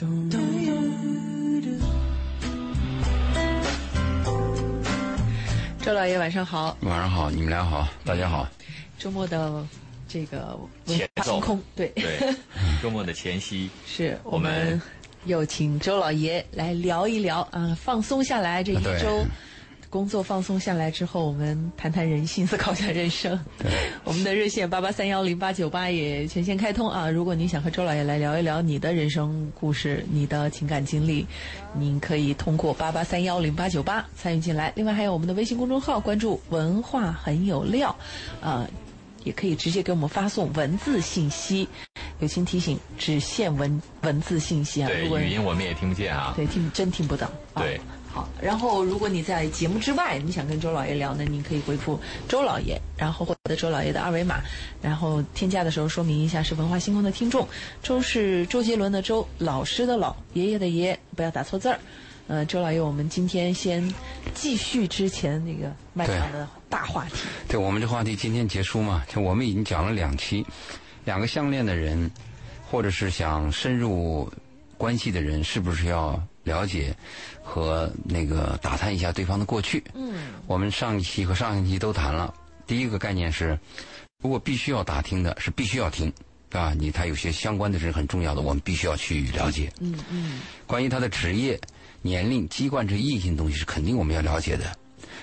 周老爷晚上好，晚上好，你们俩好，大家好。周末的这个文前奏空，对，对，周末的前夕，是我我们们又请周老爷来聊一聊啊，放松下来这一对。周。工作放松下来之后，我们谈谈人性，思考一下人生。我们的热线八八三幺零八九八也全线开通啊！如果您想和周老爷来聊一聊你的人生故事、你的情感经历，您可以通过八八三幺零八九八参与进来。另外还有我们的微信公众号，关注“文化很有料”，啊、也可以直接给我们发送文字信息。友情提醒，只限文文字信息啊！对语音我们也听不见啊。对，听真听不到。啊对好，然后如果你在节目之外，你想跟周老爷聊呢，你可以回复周老爷，然后获得周老爷的二维码，然后添加的时候说明一下是文化星空的听众。周是周杰伦的周，老师的老，爷爷的爷，不要打错字儿。呃，周老爷，我们今天先继续之前那个漫长的大话题。对我们这话题今天结束嘛？就我们已经讲了两期，两个相恋的人，或者是想深入关系的人，是不是要了解和那个打探一下对方的过去？嗯，我们上一期和上一期都谈了。第一个概念是，如果必须要打听的，是必须要听，对吧？你他有些相关的是很重要的，我们必须要去了解。嗯嗯关于他的职业、年龄、籍贯这异性东西是肯定我们要了解的。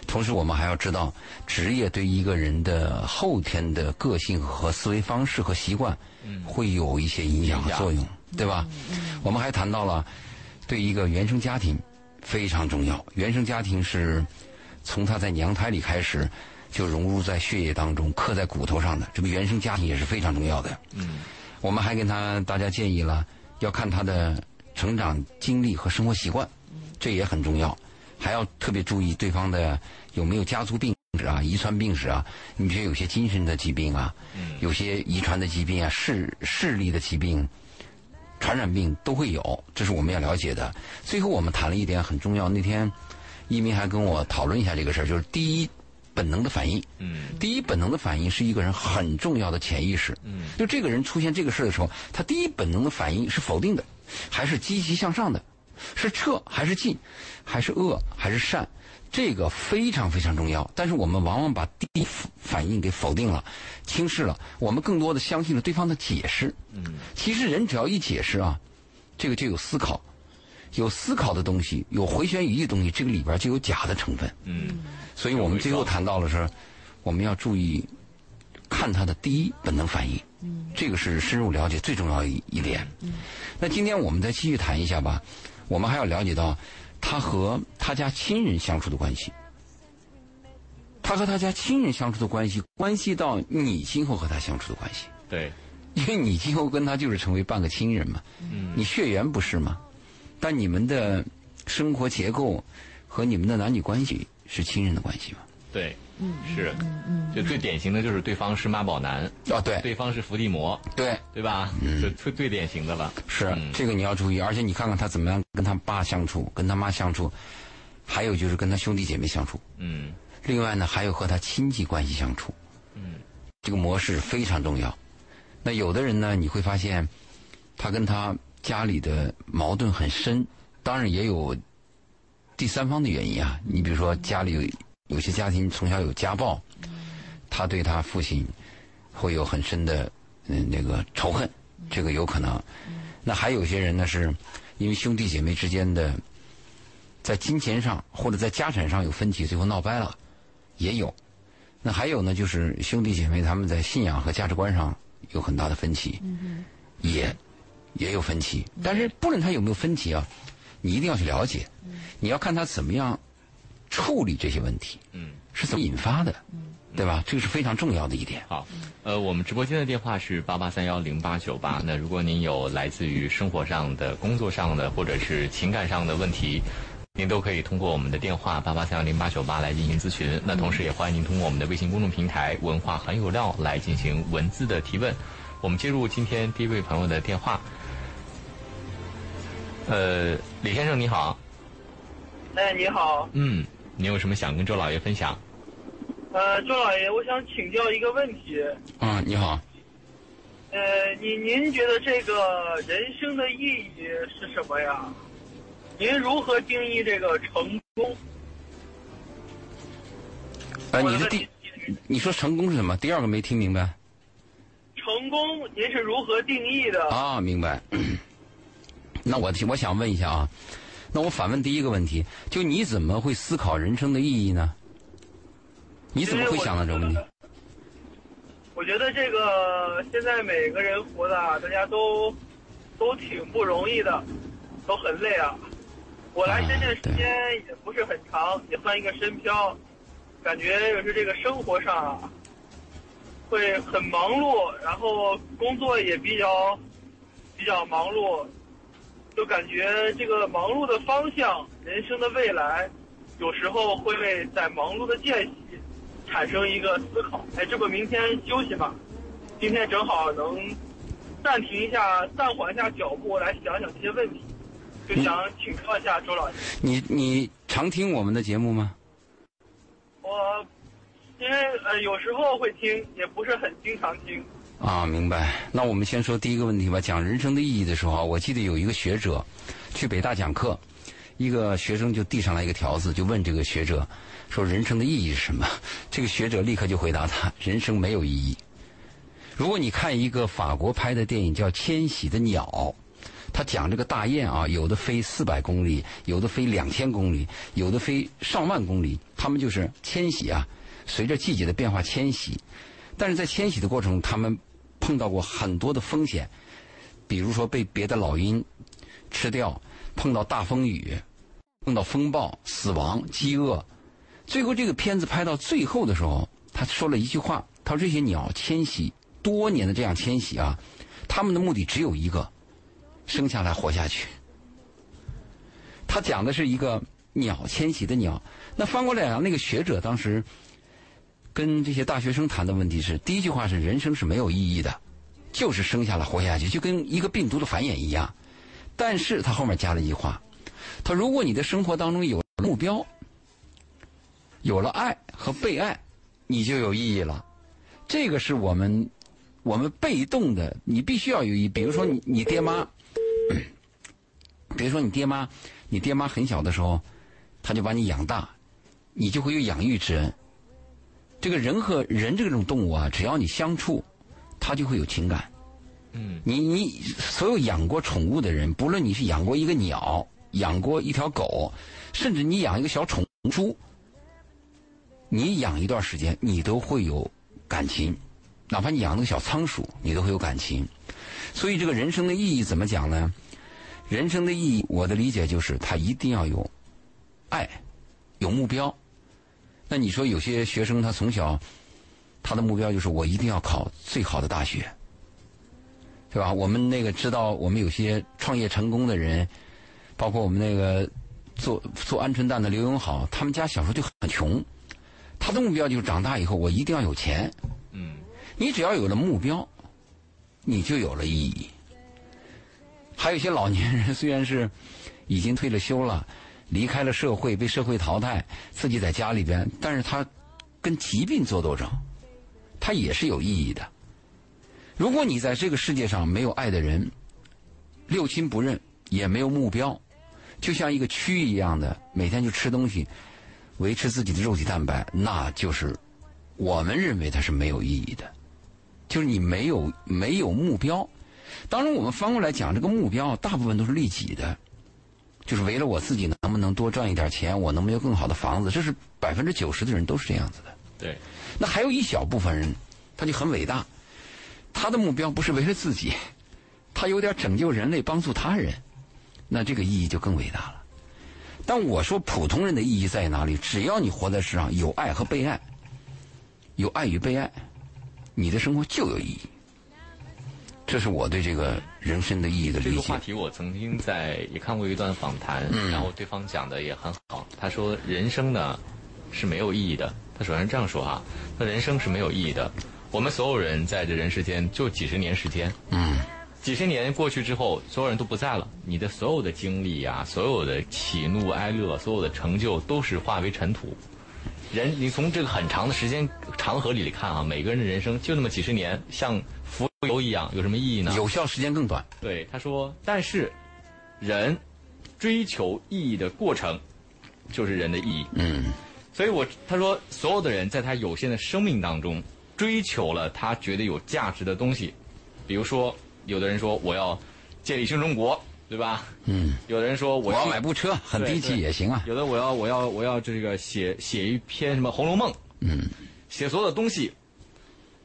同时，我们还要知道职业对一个人的后天的个性和思维方式和习惯，会有一些影响和作用，对吧？我们还谈到了对一个原生家庭非常重要。原生家庭是从他在娘胎里开始就融入在血液当中、刻在骨头上的。这个原生家庭也是非常重要的。嗯，我们还跟他大家建议了，要看他的成长经历和生活习惯，这也很重要。还要特别注意对方的有没有家族病史啊、遗传病史啊。你觉得有些精神的疾病啊，有些遗传的疾病啊、视视力的疾病、传染病都会有，这是我们要了解的。最后我们谈了一点很重要，那天一鸣还跟我讨论一下这个事儿，就是第一本能的反应。嗯第一本能的反应是一个人很重要的潜意识。嗯，就这个人出现这个事儿的时候，他第一本能的反应是否定的，还是积极向上的？是撤还是进，还是恶还是善？这个非常非常重要。但是我们往往把第一反应给否定了、轻视了，我们更多的相信了对方的解释。嗯，其实人只要一解释啊，这个就有思考，有思考的东西，有回旋余地的东西，这个里边就有假的成分。嗯所以我们最后谈到了是，我们要注意看他的第一本能反应，嗯这个是深入了解最重要一一点。嗯那今天我们再继续谈一下吧，我们还要了解到他和他家亲人相处的关系。他和他家亲人相处的关系，关系到你今后和他相处的关系，对，因为你今后跟他就是成为半个亲人嘛。嗯你血缘不是吗？但你们的生活结构和你们的男女关系是亲人的关系吗？对，是，嗯就最典型的就是对方是妈宝男，哦，对对方是伏地魔，对，对吧？这最最典型的了。是、嗯这个你要注意，而且你看看他怎么样跟他爸相处，跟他妈相处，还有就是跟他兄弟姐妹相处。嗯另外呢，还有和他亲戚关系相处，嗯这个模式非常重要。那有的人呢，你会发现他跟他家里的矛盾很深，当然也有第三方的原因啊。你比如说家里有有些家庭从小有家暴，他对他父亲会有很深的嗯那个仇恨，这个有可能。那还有些人呢，是因为兄弟姐妹之间的在金钱上或者在家产上有分歧，最后闹掰了，也有。那还有呢，就是兄弟姐妹他们在信仰和价值观上有很大的分歧，也也有分歧。但是不论他有没有分歧啊，你一定要去了解，你要看他怎么样处理这些问题，嗯。是怎么引发的，嗯对吧？这个是非常重要的一点。好，呃，我们直播间的电话是八八三幺零八九八。那如果您有来自于生活上的、工作上的，或者是情感上的问题，您都可以通过我们的电话八八三幺零八九八来进行咨询。那同时也欢迎您通过我们的微信公众平台“文化很有料”来进行文字的提问。我们接入今天第一位朋友的电话。呃，李先生你好，哎，你好，嗯，您有什么想跟周老爷分享？呃，周老爷，我想请教一个问题。嗯，你好，呃，您您觉得这个人生的意义是什么呀？您如何定义这个成功？呃，你的第你说成功是什么？第二个没听明白成功您是如何定义的？啊？明白。那我我想问一下啊，那我反问第一个问题，就你怎么会思考人生的意义呢？你怎么会想到这个问题？我觉得这个现在每个人活的啊，大家都都挺不容易的，都很累啊。我来深圳时间也不是很长，也算一个深漂，感觉就是这个生活上啊，会很忙碌，然后工作也比较比较忙碌，就感觉这个忙碌的方向，人生的未来，有时候会在忙碌的间隙产生一个思考。哎，这不明天休息嘛，今天正好能暂停一下，暂缓一下脚步，来想想这些问题，就想请教一下周老师。你你常听我们的节目吗？我因为呃有时候会听，也不是很经常听。啊，明白。那我们先说第一个问题吧。讲人生的意义的时候，我记得有一个学者去北大讲课，一个学生就递上来一个条子，就问这个学者说：“人生的意义是什么？” 这个学者立刻就回答他：“人生没有意义。”如果你看一个法国拍的电影叫《迁徙的鸟》，他讲这个大雁啊，有的飞四百公里，有的飞两千公里，有的飞上万公里，他们就是迁徙啊，随着季节的变化迁徙。但是在迁徙的过程，他们碰到过很多的风险，比如说被别的老鹰吃掉，碰到大风雨，碰到风暴、死亡、饥饿。最后这个片子拍到最后的时候，他说了一句话：“他说这些鸟迁徙多年的这样迁徙啊，他们的目的只有一个，生下来活下去。”他讲的是一个鸟迁徙的鸟。那翻过来讲，那个学者当时跟这些大学生谈的问题是：第一句话是人生是没有意义的，就是生下来活下去，就跟一个病毒的繁衍一样。但是他后面加了一句话，他如果你的生活当中有目标，有了爱和被爱，你就有意义了。这个是我们我们被动的，你必须要有意义。比如说你你爹妈，比如说你爹妈，你爹妈很小的时候，他就把你养大，你就会有养育之恩。这个人和人这种动物啊，只要你相处，它就会有情感。嗯，你你所有养过宠物的人，不论你是养过一个鸟，养过一条狗，甚至你养一个小宠猪，你养一段时间，你都会有感情。哪怕你养那个小仓鼠，你都会有感情。所以这个人生的意义怎么讲呢？人生的意义，我的理解就是，他一定要有爱，有目标。那你说有些学生他从小他的目标就是我一定要考最好的大学，对吧？我们那个知道，我们有些创业成功的人，包括我们那个做做鹌鹑蛋的刘永好，他们家小时候就很穷，他的目标就是长大以后我一定要有钱。嗯，你只要有了目标，你就有了意义。还有一些老年人，虽然是已经退了休了，离开了社会，被社会淘汰，自己在家里边，但是他跟疾病做斗争，他也是有意义的。如果你在这个世界上没有爱的人，六亲不认，也没有目标，就像一个蛆一样的，每天就吃东西，维持自己的肉体蛋白，那就是我们认为它是没有意义的。就是你没有没有目标。当然，我们翻过来讲，这个目标大部分都是利己的，就是为了我自己能不能多赚一点钱，我能不能有更好的房子，这是百分之九十的人都是这样子的。对，那还有一小部分人，他就很伟大，他的目标不是为了自己，他有点拯救人类、帮助他人，那这个意义就更伟大了。但我说普通人的意义在哪里？只要你活在世上，有爱和被爱，有爱与被爱，你的生活就有意义。这是我对这个人生的意义的理解这个话。题我曾经在也看过一段访谈，嗯然后对方讲的也很好。他说人生呢是没有意义的。他首先这样说啊，他人生是没有意义的。我们所有人在这人世间就几十年时间，嗯，几十年过去之后，所有人都不在了，你的所有的经历呀、所有的喜怒哀乐、所有的成就都是化为尘土。人，你从这个很长的时间长河里看啊，每个人的人生就那么几十年，像浮有一样，有什么意义呢？有效时间更短。对，他说，但是人追求意义的过程就是人的意义。嗯，所以我他说，所有的人在他有限的生命当中追求了他觉得有价值的东西，比如说，有的人说我要建立新中国，对吧？嗯，有的人说我我要买部车，很低级也行啊。有的我要我要我要这个写写一篇什么《红楼梦》，嗯，写所有的东西，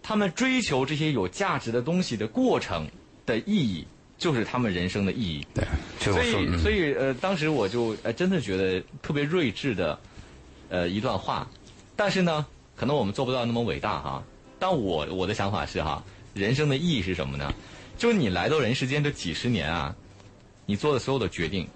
他们追求这些有价值的东西的过程的意义，就是他们人生的意义。对，所所以所以，呃，当时我就呃真的觉得特别睿智的，呃一段话。但是呢，可能我们做不到那么伟大哈。但我我的想法是哈，人生的意义是什么呢？就是你来到人世间这几十年啊，你做的所有的决定，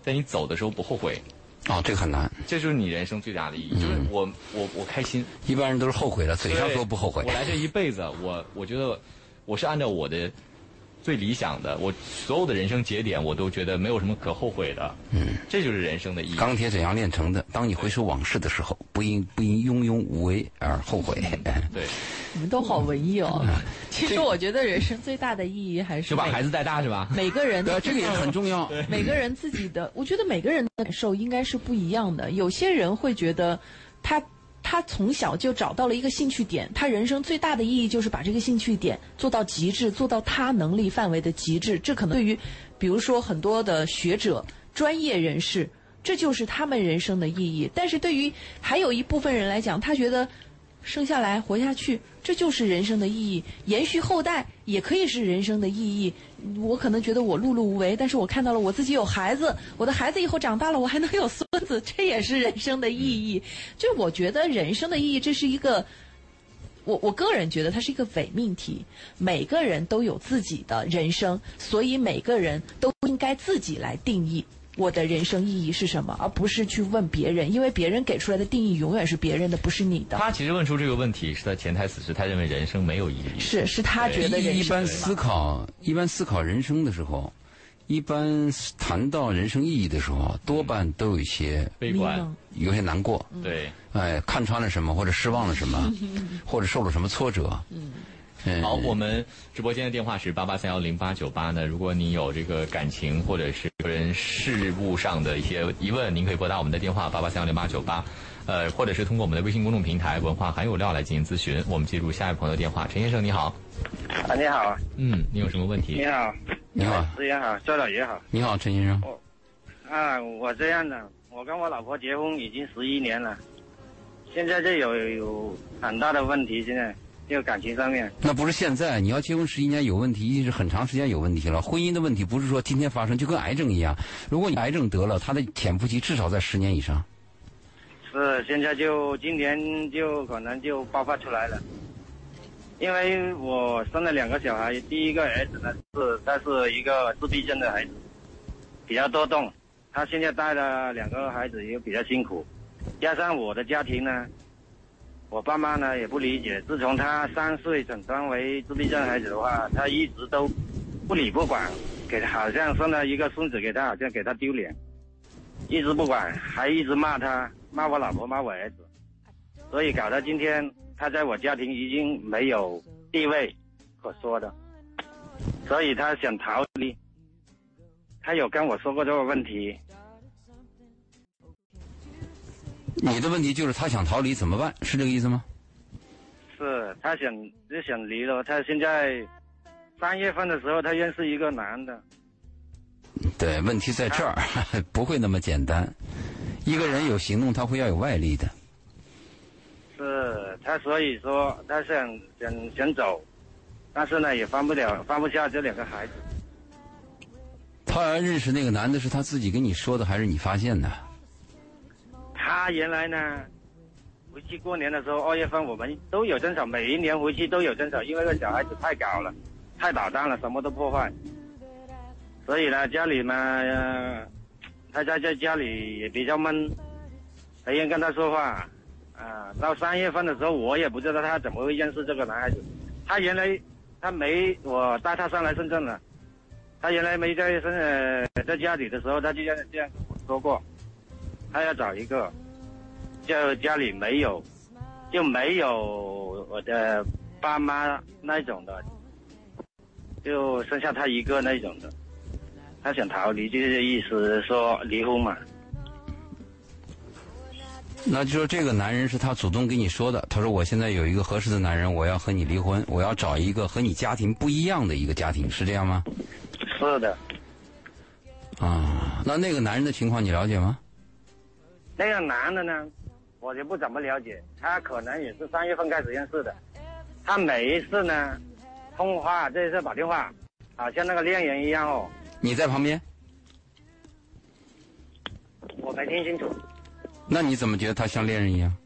在你走的时候不后悔，哦，这个很难，这就是你人生最大的意义。就是我我我开心，一般人都是后悔的，嘴上说不后悔我。来这一辈子，我我觉得我是按照我的最理想的，我所有的人生节点，我都觉得没有什么可后悔的。嗯，这就是人生的意义。钢铁怎样炼成的？当你回首往事的时候，不因不因庸庸无为而后悔。对，你们都好文艺哦。其实我觉得人生最大的意义还是就把孩子带大是吧？每个人这个也很重要。每个人自己的，我觉得每个人的感受应该是不一样的。有些人会觉得他。他从小就找到了一个兴趣点，他人生最大的意义就是把这个兴趣点做到极致，做到他能力范围的极致。这可能对于，比如说很多的学者、专业人士，这就是他们人生的意义。但是对于还有一部分人来讲，他觉得生下来活下去，这就是人生的意义，延续后代也可以是人生的意义。我可能觉得我碌碌无为，但是我看到了我自己有孩子，我的孩子以后长大了，我还能有孙子，这也是人生的意义。就我觉得人生的意义，这是一个，我我个人觉得它是一个伪命题。每个人都有自己的人生，所以每个人都应该自己来定义。我的人生意义是什么，而不是去问别人，因为别人给出来的定义永远是别人的，不是你的。他其实问出这个问题是他潜台词是他认为人生没有意义。是是他觉得人生一般思考一般思考人生的时候，一般谈到人生意义的时候，多半都有一些悲观，有些难过。对，哎，看穿了什么，或者失望了什么，或者受了什么挫折。嗯。好，我们直播间的电话是八八三幺零八九八呢。如果你有这个感情或者是个人事务上的一些疑问，您可以拨打我们的电话八八三幺零八九八，呃，或者是通过我们的微信公众平台“文化很有料”来进行咨询。我们接入下一位朋友的电话，陈先生你好。啊，你好。嗯，你有什么问题？你好。你好。师爷好，周老爷好。你好，陈先生。我啊，我这样的，我跟我老婆结婚已经十一年了，现在这有有很大的问题，现在。就感情上面，那不是现在。你要结婚十一年有问题，一定是很长时间有问题了。婚姻的问题不是说今天发生，就跟癌症一样。如果你癌症得了，它的潜伏期至少在十年以上。是，现在就今年就可能就爆发出来了。因为我生了两个小孩，第一个儿子呢是他是一个自闭症的孩子，比较多动。他现在带了两个孩子也比较辛苦，加上我的家庭呢。我爸妈呢也不理解。自从他三岁诊断为自闭症孩子的话，他一直都不理不管，给他好像生了一个孙子给他，好像给他丢脸，一直不管，还一直骂他，骂我老婆，骂我儿子，所以搞到今天，他在我家庭已经没有地位可说的，所以他想逃离。他有跟我说过这个问题。你的问题就是他想逃离怎么办？是这个意思吗？是他想就想离了。他现在三月份的时候，他认识一个男的。对，问题在这儿，不会那么简单。一个人有行动，他会要有外力的。是他，所以说他想想想走，但是呢，也放不了，放不下这两个孩子。他认识那个男的是他自己跟你说的，还是你发现的？他原来呢，回去过年的时候，二月份我们都有争吵，每一年回去都有争吵，因为这小孩子太搞了，太捣蛋了，什么都破坏。所以呢，家里嘛，他在在家里也比较闷，没人跟他说话。啊，到三月份的时候，我也不知道他怎么会认识这个男孩子。他原来他没我带他上来深圳了，他原来没在深圳在家里的时候，他就这样这样跟我说过。他要找一个，就家里没有，就没有我的爸妈那种的，就剩下他一个那种的，他想逃离，就是意思说离婚嘛。那就说这个男人是他主动跟你说的，他说我现在有一个合适的男人，我要和你离婚，我要找一个和你家庭不一样的一个家庭，是这样吗？是的。啊，那那个男人的情况你了解吗？那个男的呢，我就不怎么了解，他可能也是三月份开始认识的，他每一次呢，通话这一次打电话，好像那个恋人一样哦。你在旁边？我没听清楚。那你怎么觉得他像恋人一样？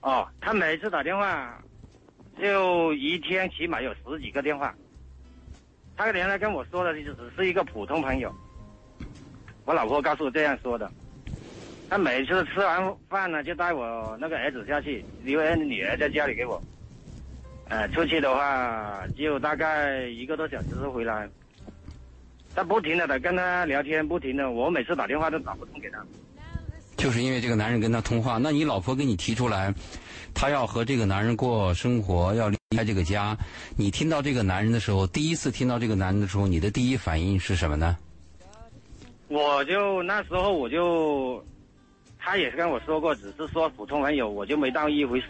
哦，他每次打电话，就一天起码有十几个电话。他原来跟我说的就只是一个普通朋友。我老婆告诉我这样说的。他每次吃完饭呢，就带我那个儿子下去，留女儿在家里给我。呃，出去的话就大概一个多小时回来。他不停的在跟他聊天，不停的，我每次打电话都打不通给他。就是因为这个男人跟他通话，那你老婆给你提出来，他要和这个男人过生活，要离开这个家。你听到这个男人的时候，第一次听到这个男人的时候，你的第一反应是什么呢？我就那时候我就，他也是跟我说过，只是说普通朋友，我就没当一回事。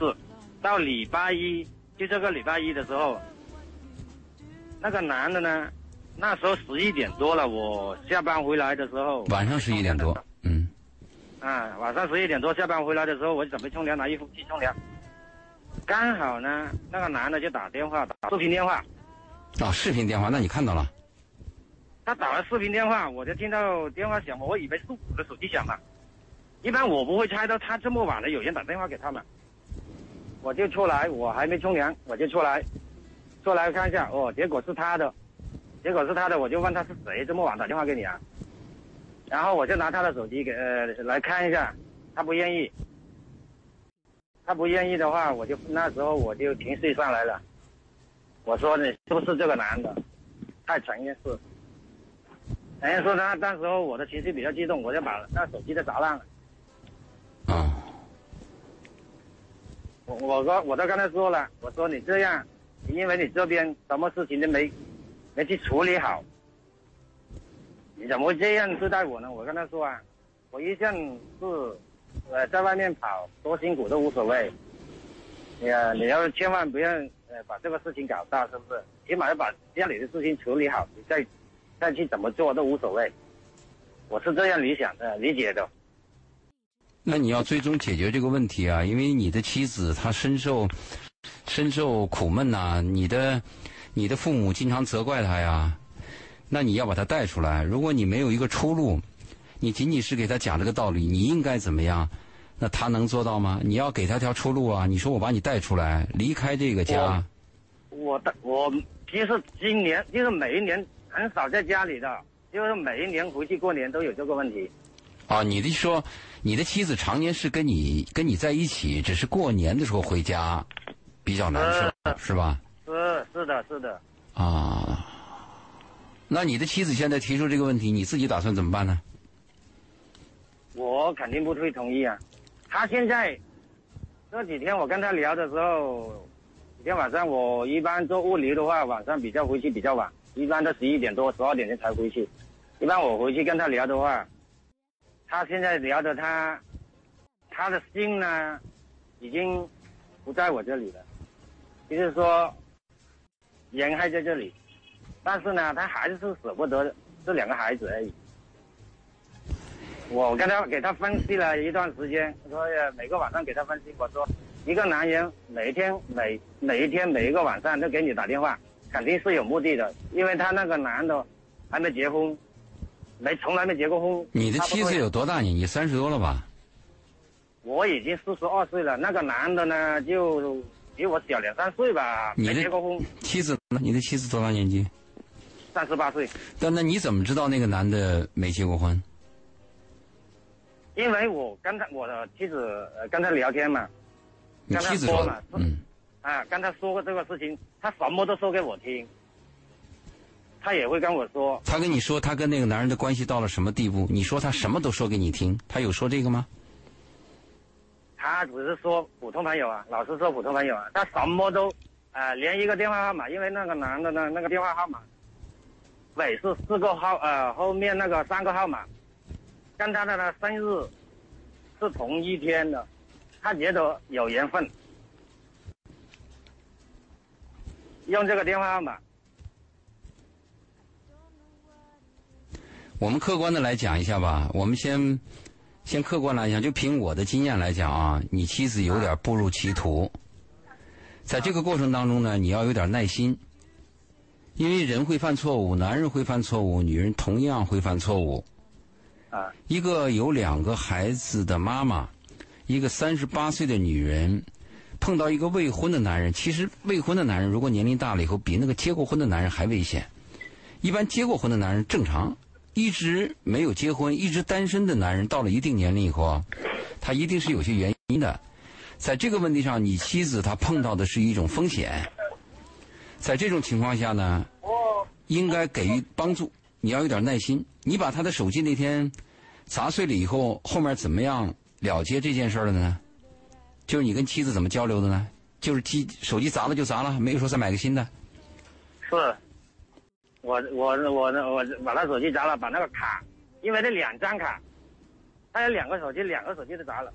到礼拜一，就这个礼拜一的时候，那个男的呢，那时候十一点多了，我下班回来的时候，晚上十一点多，嗯。啊，晚上十一点多下班回来的时候，我就准备冲凉，拿衣服去冲凉。刚好呢，那个男的就打电话，打视频电话。哦，视频电话，那你看到了？他打了视频电话，我就听到电话响，我以为是我的手机响了。一般我不会猜到他这么晚了有人打电话给他们。我就出来，我还没冲凉，我就出来，出来看一下，哦，结果是他的，结果是他的，我就问他是谁这么晚打电话给你啊？然后我就拿他的手机给呃来看一下，他不愿意，他不愿意的话，我就那时候我就情绪上来了，我说你是不是这个男的？太承认是，承认说他那时候我的情绪比较激动，我就把那手机都砸烂了。啊。我我说我都跟他说了，我说你这样，因为你这边什么事情都没没去处理好。你怎么会这样对待我呢？我跟他说啊，我一向是，呃，在外面跑多辛苦都无所谓。你啊，你要千万不要呃把这个事情搞大，是不是？起码要把家里的事情处理好，你再再去怎么做都无所谓。我是这样理想的理解的。那你要最终解决这个问题啊，因为你的妻子她深受深受苦闷呐，你的你的父母经常责怪她呀。那你要把他带出来。如果你没有一个出路，你仅仅是给他讲这个道理，你应该怎么样？那他能做到吗？你要给他条出路啊！你说我把你带出来，离开这个家。我的我其实今年就是每一年很少在家里的，就是每一年回去过年都有这个问题。啊，你的说，你的妻子常年是跟你跟你在一起，只是过年的时候回家比较难受，是吧？是是的是的。啊。那你的妻子现在提出这个问题，你自己打算怎么办呢？我肯定不会同意啊！他现在这几天我跟他聊的时候，每天晚上我一般做物流的话，晚上比较回去比较晚，一般都十一点多、十二点钟才回去。一般我回去跟他聊的话，他现在聊的他，他的心呢，已经不在我这里了，就是说人还在这里。但是呢，他还是舍不得这两个孩子而已。我跟他给他分析了一段时间，说每个晚上给他分析，我说一个男人每一天每每一天每一个晚上都给你打电话，肯定是有目的的，因为他那个男的还没结婚，没从来没结过婚。你的妻子有多大年纪？三十多了吧？我已经四十二岁了，那个男的呢就比我小两三岁吧，没结过婚。妻子呢？你的妻子多大年纪？三十八岁，但那你怎么知道那个男的没结过婚？因为我跟他我的妻子呃跟他聊天嘛，跟他说嘛，嗯，啊，跟他说过这个事情，他什么都说给我听，他也会跟我说。他跟你说他跟那个男人的关系到了什么地步？你说他什么都说给你听，他有说这个吗？他只是说普通朋友啊，老是说普通朋友啊，他什么都呃连一个电话号码，因为那个男的呢那个电话号码尾是四个号呃后面那个三个号码，跟他的呢生日是同一天的，他觉得有缘分，用这个电话号码。我们客观的来讲一下吧，我们先先客观来讲，就凭我的经验来讲啊，你妻子有点步入歧途，在这个过程当中呢，你要有点耐心，因为人会犯错误，男人会犯错误，女人同样会犯错误。啊，一个有两个孩子的妈妈，一个三十八岁的女人，碰到一个未婚的男人，其实未婚的男人如果年龄大了以后，比那个结过婚的男人还危险。一般结过婚的男人正常。一直没有结婚、一直单身的男人，到了一定年龄以后啊，他一定是有些原因的。在这个问题上，你妻子她碰到的是一种风险。在这种情况下呢，应该给予帮助。你要有点耐心。你把他的手机那天砸碎了以后，后面怎么样了结这件事了呢？就是你跟妻子怎么交流的呢？就是机手机砸了就砸了，没有说再买个新的。是。我我我我把他手机砸了，把那个卡，因为那两张卡，他有两个手机，两个手机都砸了。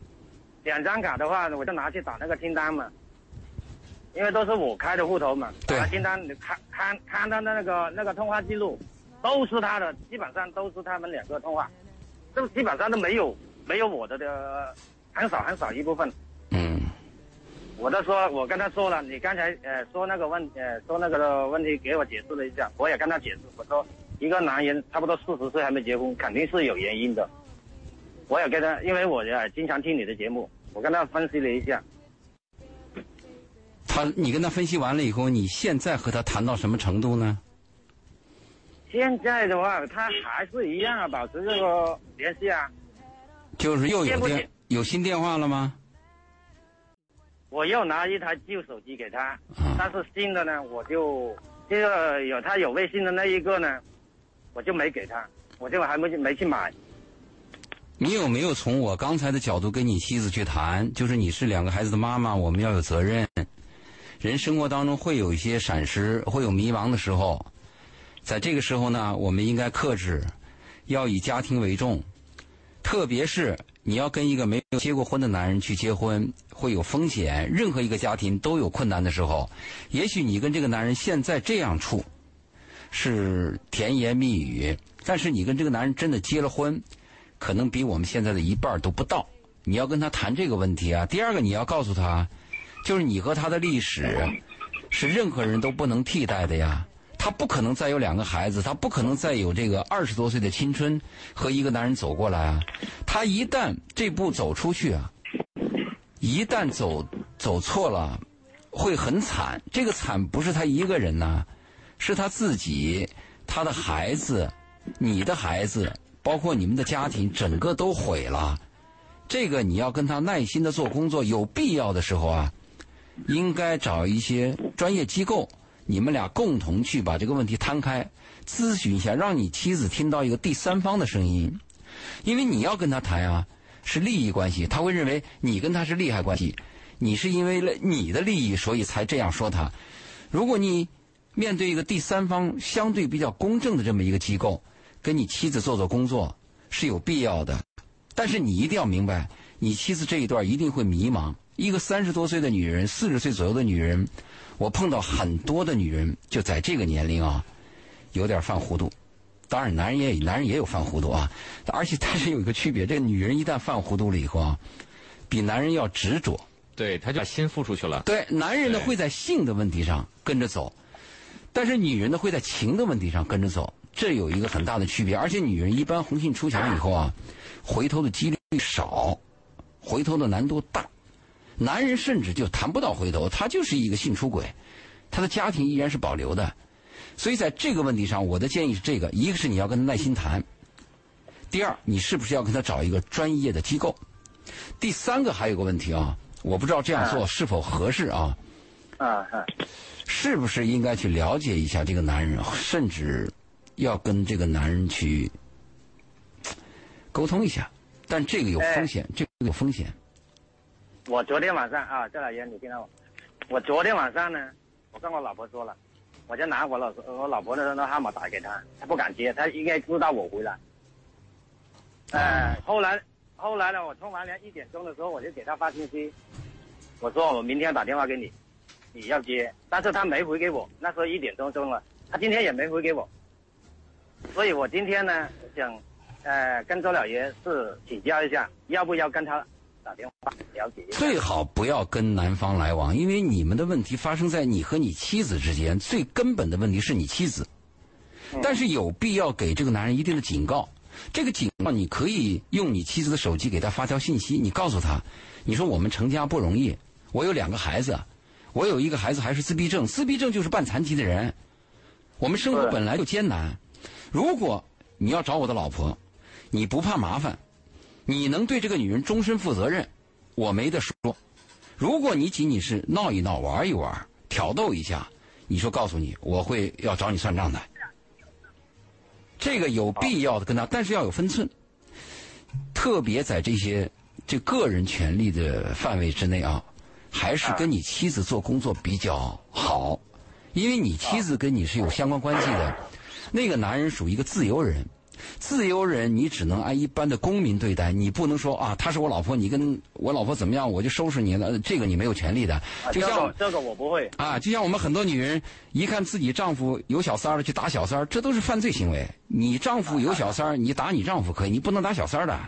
两张卡的话，我就拿去打那个清单嘛，因为都是我开的户头嘛。打清单，看看看他的那个那个通话记录，都是他的，基本上都是他们两个通话，这基本上都没有没有我的的，很少很少一部分。嗯。我都说，我跟他说了，你刚才呃说那个问呃说那个问题给我解释了一下，我也跟他解释，我说一个男人差不多四十岁还没结婚，肯定是有原因的。我也跟他，因为我也经常听你的节目，我跟他分析了一下。他，你跟他分析完了以后，你现在和他谈到什么程度呢？现在的话，他还是一样啊，保持这个联系啊。就是又有电有新电话了吗？我又拿一台旧手机给他，但是新的呢，我就这个有他有微信的那一个呢，我就没给他，我就还没没去买。你有没有从我刚才的角度跟你妻子去谈？就是你是两个孩子的妈妈，我们要有责任。人生活当中会有一些闪失，会有迷茫的时候，在这个时候呢，我们应该克制，要以家庭为重，特别是。你要跟一个没有结过婚的男人去结婚，会有风险。任何一个家庭都有困难的时候，也许你跟这个男人现在这样处，是甜言蜜语，但是你跟这个男人真的结了婚，可能比我们现在的一半都不到。你要跟他谈这个问题啊。第二个，你要告诉他，就是你和他的历史，是任何人都不能替代的呀。他不可能再有两个孩子，他不可能再有这个二十多岁的青春和一个男人走过来啊！他一旦这步走出去啊，一旦走走错了，会很惨。这个惨不是他一个人呐，是他自己、他的孩子、你的孩子，包括你们的家庭，整个都毁了。这个你要跟他耐心的做工作，有必要的时候啊，应该找一些专业机构。你们俩共同去把这个问题摊开，咨询一下，让你妻子听到一个第三方的声音，因为你要跟他谈啊，是利益关系，他会认为你跟他是利害关系，你是因为了你的利益，所以才这样说他。如果你面对一个第三方相对比较公正的这么一个机构，跟你妻子做做工作是有必要的，但是你一定要明白，你妻子这一段一定会迷茫。一个三十多岁的女人，四十岁左右的女人。我碰到很多的女人，就在这个年龄啊，有点犯糊涂。当然，男人也男人也有犯糊涂啊。而且，但是有一个区别，这个女人一旦犯糊涂了以后啊，比男人要执着。对，他就把心付出去了。对，男人呢会在性的问题上跟着走，但是女人呢会在情的问题上跟着走，这有一个很大的区别。而且，女人一般红杏出墙以后啊，回头的几率少，回头的难度大。男人甚至就谈不到回头，他就是一个性出轨，他的家庭依然是保留的。所以在这个问题上，我的建议是这个：一个是你要跟他耐心谈；第二，你是不是要跟他找一个专业的机构？第三个还有个问题啊，我不知道这样做是否合适啊？啊啊是不是应该去了解一下这个男人，甚至要跟这个男人去沟通一下？但这个有风险，这个有风险。我昨天晚上啊，赵老爷，你听到我？我昨天晚上呢，我跟我老婆说了，我就拿我老我老婆的那号码打给他，他不敢接，他应该知道我回来。呃，后来后来呢，我冲完凉一点钟的时候，我就给他发信息，我说我明天打电话给你，你要接，但是他没回给我，那时候一点钟钟了，他今天也没回给我，所以我今天呢想，呃，跟周老爷是请教一下，要不要跟他打电话了解一下？最好不要跟男方来往，因为你们的问题发生在你和你妻子之间，最根本的问题是你妻子。但是有必要给这个男人一定的警告。这个警告你可以用你妻子的手机给他发条信息，你告诉他，你说我们成家不容易，我有两个孩子，我有一个孩子还是自闭症，自闭症就是半残疾的人，我们生活本来就艰难。如果你要找我的老婆，你不怕麻烦，你能对这个女人终身负责任，我没得说。如果你仅仅是闹一闹、玩一玩、挑逗一下，你说告诉你，我会要找你算账的。这个有必要的跟他，但是要有分寸。特别在这些这个人权利的范围之内啊，还是跟你妻子做工作比较好，因为你妻子跟你是有相关关系的。那个男人属于一个自由人。自由人，你只能按一般的公民对待，你不能说啊，她是我老婆，你跟我老婆怎么样，我就收拾你了。这个你没有权利的。就像这个我不会啊，就像我们很多女人一看自己丈夫有小三儿了，去打小三儿，这都是犯罪行为。你丈夫有小三儿，你打你丈夫可以，你不能打小三儿的。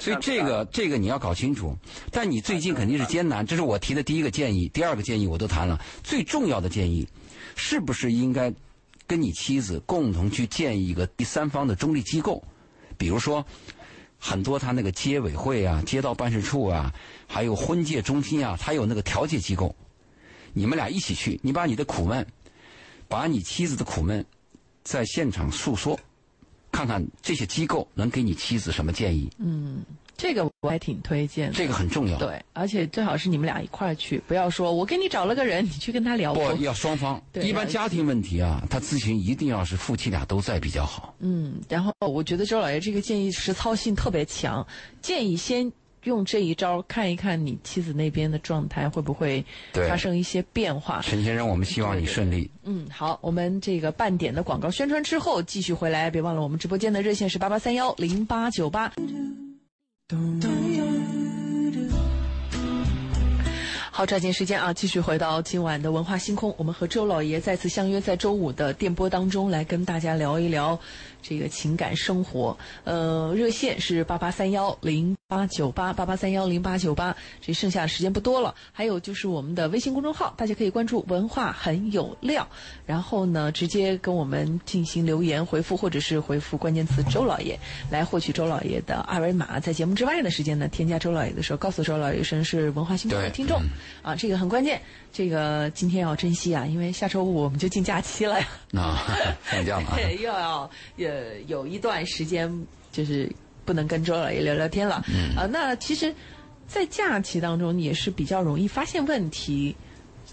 所以这个这个你要搞清楚。但你最近肯定是艰难，这是我提的第一个建议，第二个建议我都谈了。最重要的建议，是不是应该？跟你妻子共同去建一个第三方的中立机构，比如说很多他那个街委会啊、街道办事处啊，还有婚介中心啊，他有那个调解机构，你们俩一起去，你把你的苦闷，把你妻子的苦闷，在现场诉说，看看这些机构能给你妻子什么建议。嗯。这个我还挺推荐的，这个很重要。对，而且最好是你们俩一块儿去，不要说我给你找了个人，你去跟他聊。不要双方。一般家庭问题啊，他咨询一定要是夫妻俩都在比较好。嗯，然后我觉得周老爷这个建议实操性特别强，建议先用这一招看一看你妻子那边的状态会不会发生一些变化。陈先生，我们希望你顺利。嗯，好，我们这个半点的广告宣传之后继续回来，别忘了我们直播间的热线是八八三幺零八九八。好，抓紧时间啊！继续回到今晚的文化星空，我们和周老爷再次相约在周五的电波当中，来跟大家聊一聊。这个情感生活，呃，热线是八八三幺零八九八八八三幺零八九八，这剩下的时间不多了。还有就是我们的微信公众号，大家可以关注“文化很有料”，然后呢，直接跟我们进行留言回复，或者是回复关键词“周老爷”来获取周老爷的二维码。在节目之外的时间呢，添加周老爷的时候，告诉周老爷一声是文化星空的听众，啊，这个很关键。这个今天要珍惜啊，因为下周五我们就进假期了呀。啊，放假了。又要呃有一段时间就是不能跟周老爷聊聊天了。嗯。啊，那其实，在假期当中也是比较容易发现问题，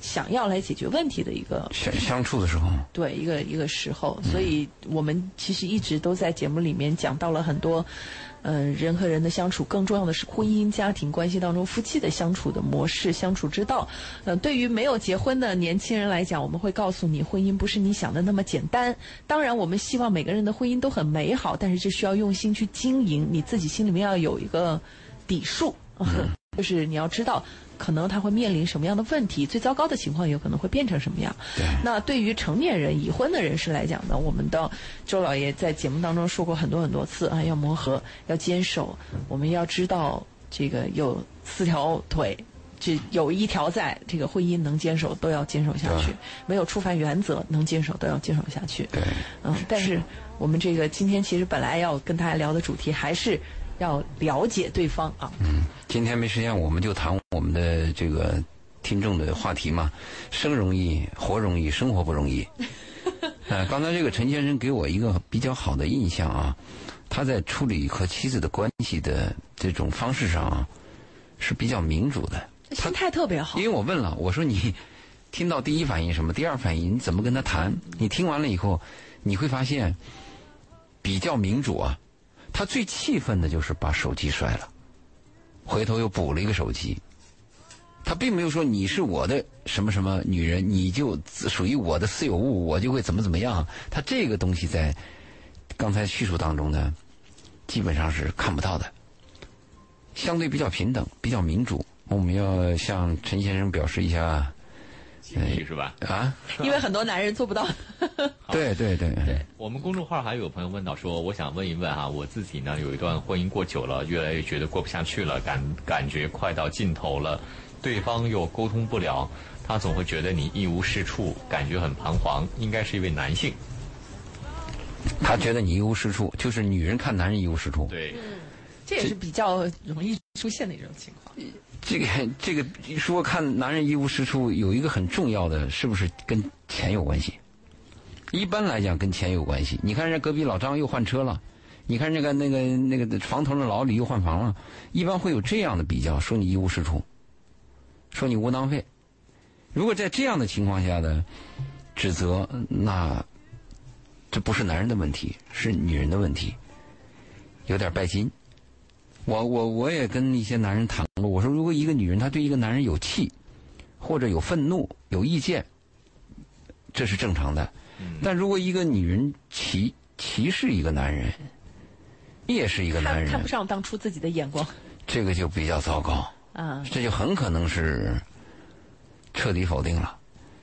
想要来解决问题的一个相相处的时候。对，一个一个时候，所以我们其实一直都在节目里面讲到了很多。嗯，人和人的相处，更重要的是婚姻家庭关系当中夫妻的相处的模式、相处之道。呃，对于没有结婚的年轻人来讲，我们会告诉你，婚姻不是你想的那么简单。当然，我们希望每个人的婚姻都很美好，但是这需要用心去经营，你自己心里面要有一个底数，就是你要知道。可能他会面临什么样的问题？最糟糕的情况有可能会变成什么样？那对于成年人、已婚的人士来讲呢？我们的周老爷在节目当中说过很多很多次啊，要磨合，要坚守。我们要知道，这个有四条腿，这有一条在，这个婚姻能坚守都要坚守下去，没有触犯原则能坚守都要坚守下去。对，嗯，但是我们这个今天其实本来要跟大家聊的主题还是。要了解对方啊！嗯，今天没时间，我们就谈我们的这个听众的话题嘛。生容易，活容易，生活不容易。呃，刚才这个陈先生给我一个比较好的印象啊，他在处理和妻子的关系的这种方式上啊，是比较民主的。心态特别好。因为我问了，我说你听到第一反应什么？第二反应你怎么跟他谈？你听完了以后，你会发现比较民主啊。他最气愤的就是把手机摔了，回头又补了一个手机。他并没有说你是我的什么什么女人，你就属于我的私有物，我就会怎么怎么样。他这个东西在刚才叙述当中呢，基本上是看不到的，相对比较平等，比较民主。我们要向陈先生表示一下。是吧？啊，因为很多男人做不到。对对对对。我们公众号还有朋友问到说，我想问一问哈，我自己呢有一段婚姻过久了，越来越觉得过不下去了，感感觉快到尽头了，对方又沟通不了，他总会觉得你一无是处，感觉很彷徨。应该是一位男性。他觉得你一无是处，就是女人看男人一无是处。对，这也是比较容易出现的一种情况。这个这个说看男人一无是处，有一个很重要的，是不是跟钱有关系？一般来讲跟钱有关系。你看人家隔壁老张又换车了，你看那个那个那个床头的老李又换房了，一般会有这样的比较，说你一无是处，说你窝囊废。如果在这样的情况下的指责，那这不是男人的问题，是女人的问题，有点拜金。我我我也跟一些男人谈过，我说如果一个女人她对一个男人有气，或者有愤怒、有意见，这是正常的。但如果一个女人歧歧视一个男人，也是一个男人，看不上当初自己的眼光，这个就比较糟糕。啊，这就很可能是彻底否定了。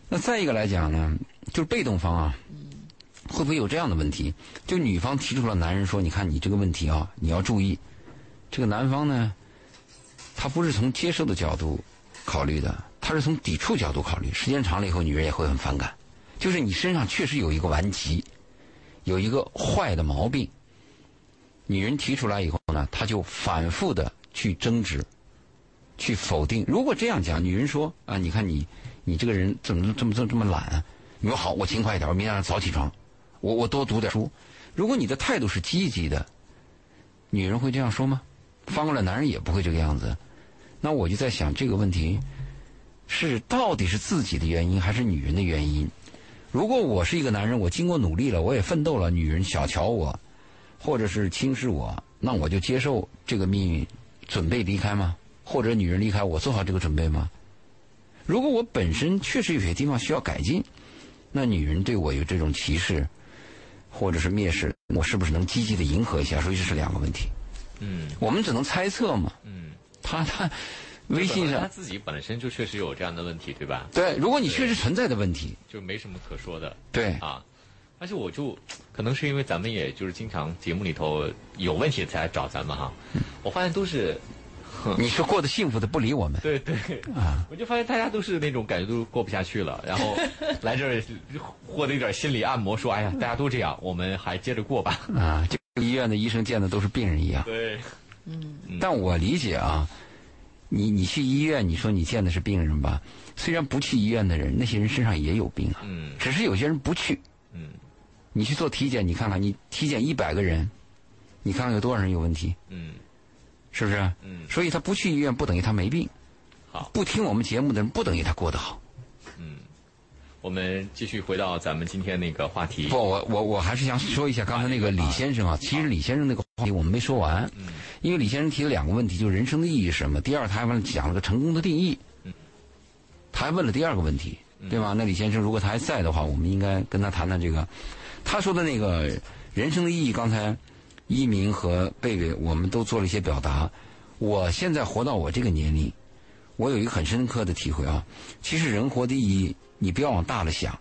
那再一个来讲呢，就是被动方啊，会不会有这样的问题？就女方提出了男人说：“你看你这个问题啊，你要注意。”这个男方呢，他不是从接受的角度考虑的，他是从抵触角度考虑。时间长了以后，女人也会很反感。就是你身上确实有一个顽疾，有一个坏的毛病。女人提出来以后呢，他就反复的去争执，去否定。如果这样讲，女人说啊，你看你，你这个人怎么这么这么这么懒啊？你说好，我勤快一点，我明天早起床，我我多读点书。如果你的态度是积极的，女人会这样说吗？翻过来，男人也不会这个样子。那我就在想这个问题，是到底是自己的原因还是女人的原因？如果我是一个男人，我经过努力了，我也奋斗了，女人小瞧我，或者是轻视我，那我就接受这个命运，准备离开吗？或者女人离开我，做好这个准备吗？如果我本身确实有些地方需要改进，那女人对我有这种歧视，或者是蔑视，我是不是能积极的迎合一下？所以这是两个问题。嗯，我们只能猜测嘛。嗯，他他微信上他自己本身就确实有这样的问题，对吧？对，如果你确实存在的问题，就没什么可说的。对啊，而且我就可能是因为咱们也就是经常节目里头有问题才来找咱们哈，我发现都是 你是过得幸福的不理我们。对对啊，我就发现大家都是那种感觉都过不下去了，然后来这儿获得一点心理按摩，说哎呀，大家都这样，我们还接着过吧。啊，就。医院的医生见的都是病人一样。对，嗯。但我理解啊，你你去医院，你说你见的是病人吧？虽然不去医院的人，那些人身上也有病啊。嗯。只是有些人不去。嗯。你去做体检，你看看，你体检一百个人，你看看有多少人有问题？嗯。是不是？嗯。所以他不去医院，不等于他没病。好。不听我们节目的人，不等于他过得好。我们继续回到咱们今天那个话题。不，我我我还是想说一下刚才那个李先生啊。其实李先生那个话题我们没说完，因为李先生提了两个问题，就是人生的意义是什么？第二，他还问讲了个成功的定义。他还问了第二个问题，对吧？那李先生如果他还在的话，我们应该跟他谈谈这个。他说的那个人生的意义，刚才一鸣和贝贝我们都做了一些表达。我现在活到我这个年龄，我有一个很深刻的体会啊。其实人活的意义。你不要往大了想，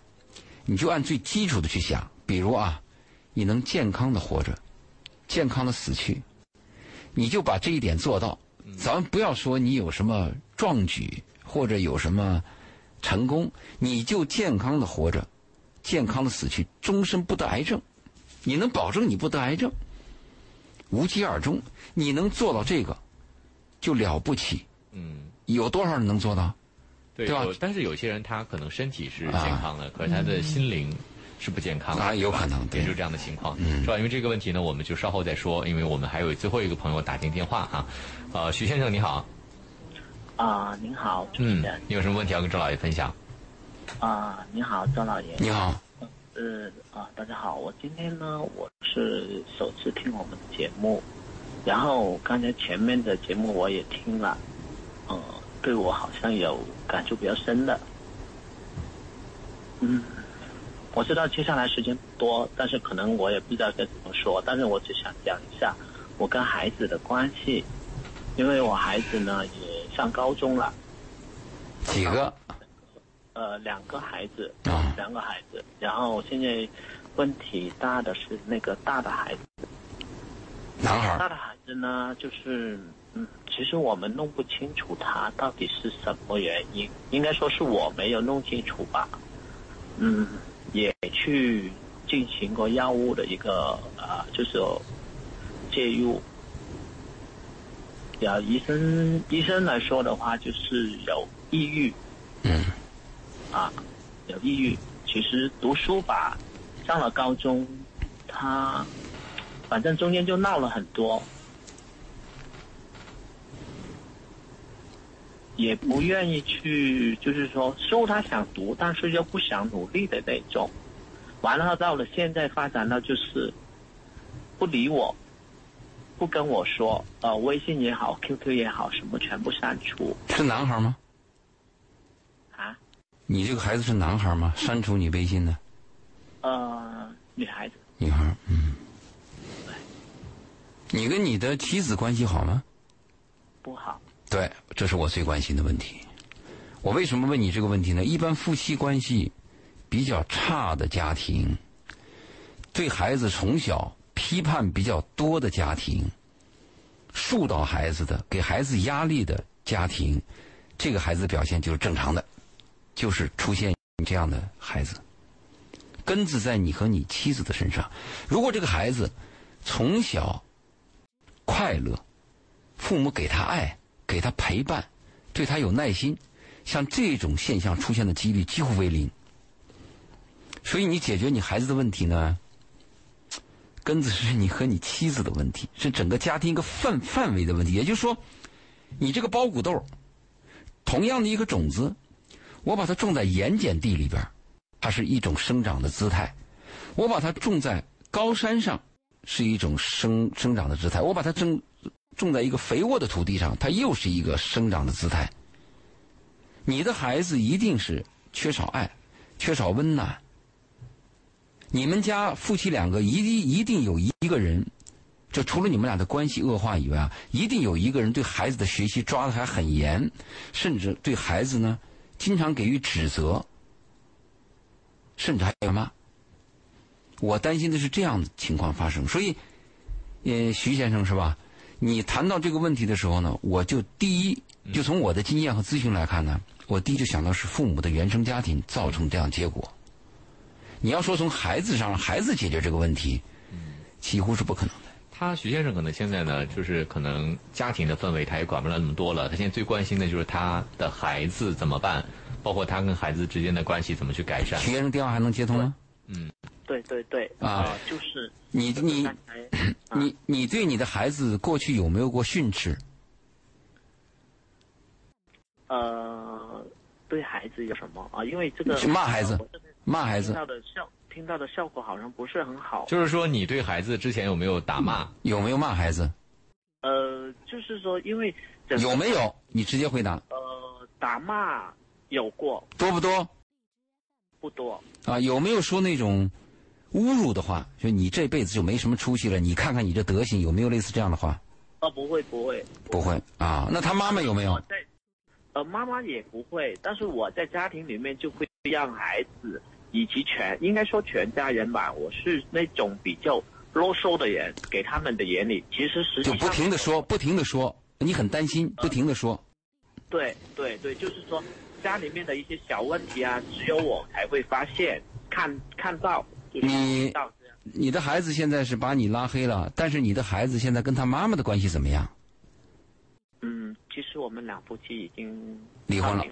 你就按最基础的去想。比如啊，你能健康的活着，健康的死去，你就把这一点做到。咱们不要说你有什么壮举或者有什么成功，你就健康的活着，健康的死去，终身不得癌症。你能保证你不得癌症，无疾而终，你能做到这个，就了不起。嗯，有多少人能做到？对吧？但是有些人他可能身体是健康的，可是他的心灵是不健康的，啊，有可能，也就这样的情况，是吧？因为这个问题呢，我们就稍后再说，因为我们还有最后一个朋友打进电话哈，呃，徐先生你好，啊，您好，嗯，你有什么问题要跟周老爷分享？啊，你好，周老爷，你好，呃，啊，大家好，我今天呢，我是首次听我们的节目，然后刚才前面的节目我也听了，嗯。对我好像有感触比较深的。嗯，我知道接下来时间不多，但是可能我也不知道该怎么说，但是我只想讲一下我跟孩子的关系，因为我孩子呢也上高中了。几个？呃，两个孩子，啊两个孩子。然后现在问题大的是那个大的孩子，男孩大的孩子呢，就是嗯，其实我们弄不清楚他到底是什么原因，应该说是我没有弄清楚吧。嗯，也去进行过药物的一个啊、就是介入。呀，医生医生来说的话，就是有抑郁。嗯。啊，有抑郁。其实读书吧，上了高中，他反正中间就闹了很多，也不愿意去，就是说书他想读，但是又不想努力的那种。完了到了现在发展到就是不理我，不跟我说，呃，微信也好，QQ 也好，什么全部删除是男孩儿吗？啊。你这个孩子是男孩儿吗？删除你微信的呃，女孩子女孩儿，嗯。你跟你的妻子关系好吗？不好，对，这是我最关心的问题。我为什么问你这个问题呢？一般夫妻关系比较差的家庭，对孩子从小批判比较多的家庭，疏导孩子的、给孩子压力的家庭，这个孩子表现就是正常的，就是出现这样的孩子。根子在你和你妻子的身上。如果这个孩子从小快乐，父母给他爱，给他陪伴，对他有耐心，像这种现象出现的几率几乎为零。所以你解决你孩子的问题呢，根子是你和你妻子的问题，是整个家庭一个范范围的问题。也就是说，你这个包谷豆，同样的一个种子，我把它种在盐碱地里边，它是一种生长的姿态；我把它种在高山上，是一种生生长的姿态；我把它种种在一个肥沃的土地上，它又是一个生长的姿态。你的孩子一定是缺少爱，缺少温暖。你们家夫妻两个一定一定有一个人，就除了你们俩的关系恶化以外啊，一定有一个人对孩子的学习抓的还很严，甚至对孩子呢经常给予指责，甚至还有骂。我担心的是这样的情况发生，所以，呃，徐先生是吧？你谈到这个问题的时候呢，我就第一，就从我的经验和咨询来看呢，我第一就想到是父母的原生家庭造成这样结果。你要说从孩子上让孩子解决这个问题，几乎是不可能的。他徐先生可能现在呢，就是可能家庭的氛围他也管不了那么多了，他现在最关心的就是他的孩子怎么办，包括他跟孩子之间的关系怎么去改善。徐先生电话还能接通吗？嗯，对对对，啊呃就是你你 啊你你对你的孩子过去有没有过训斥？呃，对孩子有什么啊？因为这个去骂孩子骂孩子听到的效听到的效果好像不是很好。就是说你对孩子之前有没有打骂？有没有骂孩子？呃，就是说，因为有没有？你直接回答，呃打骂有过多不多？不多？啊，有没有说那种侮辱的话？就你这辈子就没什么出息了，你看看你这德行，有没有类似这样的话？啊，不会不会不会啊。那他妈妈有没有呃妈妈也不会，但是我在家庭里面就会让孩子以及全应该说全家人吧，我是那种比较啰嗦的人，给他们的眼里，其实实际就不停的说，不停的说，你很担心，不停的说。对对对，就是说家里面的一些小问题啊，只有我才会发现、看看到，你。你的孩子现在是把你拉黑了，但是你的孩子现在跟他妈妈的关系怎么样？嗯，其实我们两夫妻已经离婚了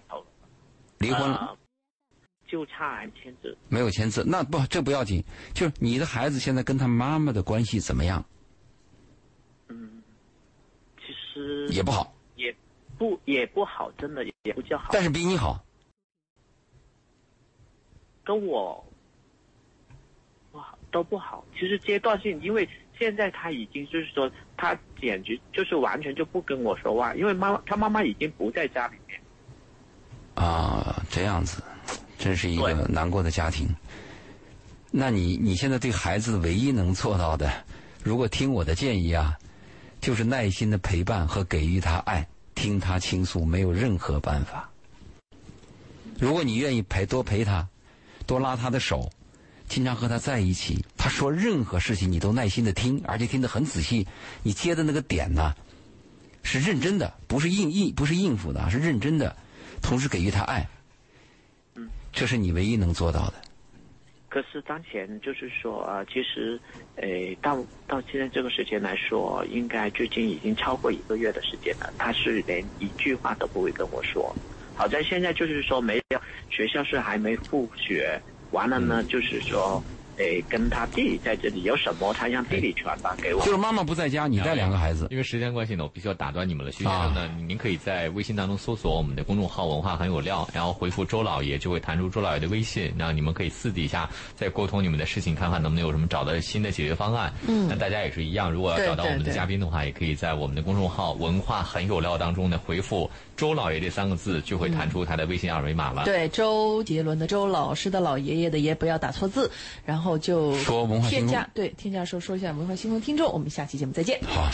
离婚了，呃就差还签字。没有签字，那不这不要紧，就是你的孩子现在跟他妈妈的关系怎么样？嗯，其实也不好，也不也不好，真的也不叫好。但是比你好。跟我不好都不好。其实阶段性，因为现在他已经就是说，他简直就是完全就不跟我说话，因为妈妈他妈妈已经不在家里面。啊，这样子，真是一个难过的家庭。那你你现在对孩子唯一能做到的，如果听我的建议啊，就是耐心的陪伴和给予他爱，听他倾诉，没有任何办法。如果你愿意陪多陪他，多拉他的手，经常和他在一起，他说任何事情你都耐心的听，而且听得很仔细，你接的那个点呢，是认真的，不是应应不是应付的，是认真的，同时给予他爱。这是你唯一能做到的。可是当前就是说啊，其实，诶，到到现在这个时间来说，应该最近已经超过一个月的时间了。他是连一句话都不会跟我说。好在现在就是说没有学校是还没复学，完了呢，就是说。诶，跟他弟弟在这里有什么，他让弟弟传达给我。就是妈妈不在家，你带两个孩子。因为时间关系呢，我必须要打断你们了。徐先生呢，您可以在微信当中搜索我们的公众号“文化很有料”，然后回复周老爷，就会弹出周老爷的微信，然后你们可以私底下再沟通你们的事情，看看能不能有什么找到新的解决方案。嗯。那大家也是一样，如果要找到我们的嘉宾的话，也可以在我们的公众号“文化很有料”当中呢回复“周老爷”这三个字，就会弹出他的微信二维码了。对，周杰伦的周，老师的老爷爷的爷，不要打错字，然后就说文化。添加对添加说说一下文化新闻听众，我们下期节目再见。好。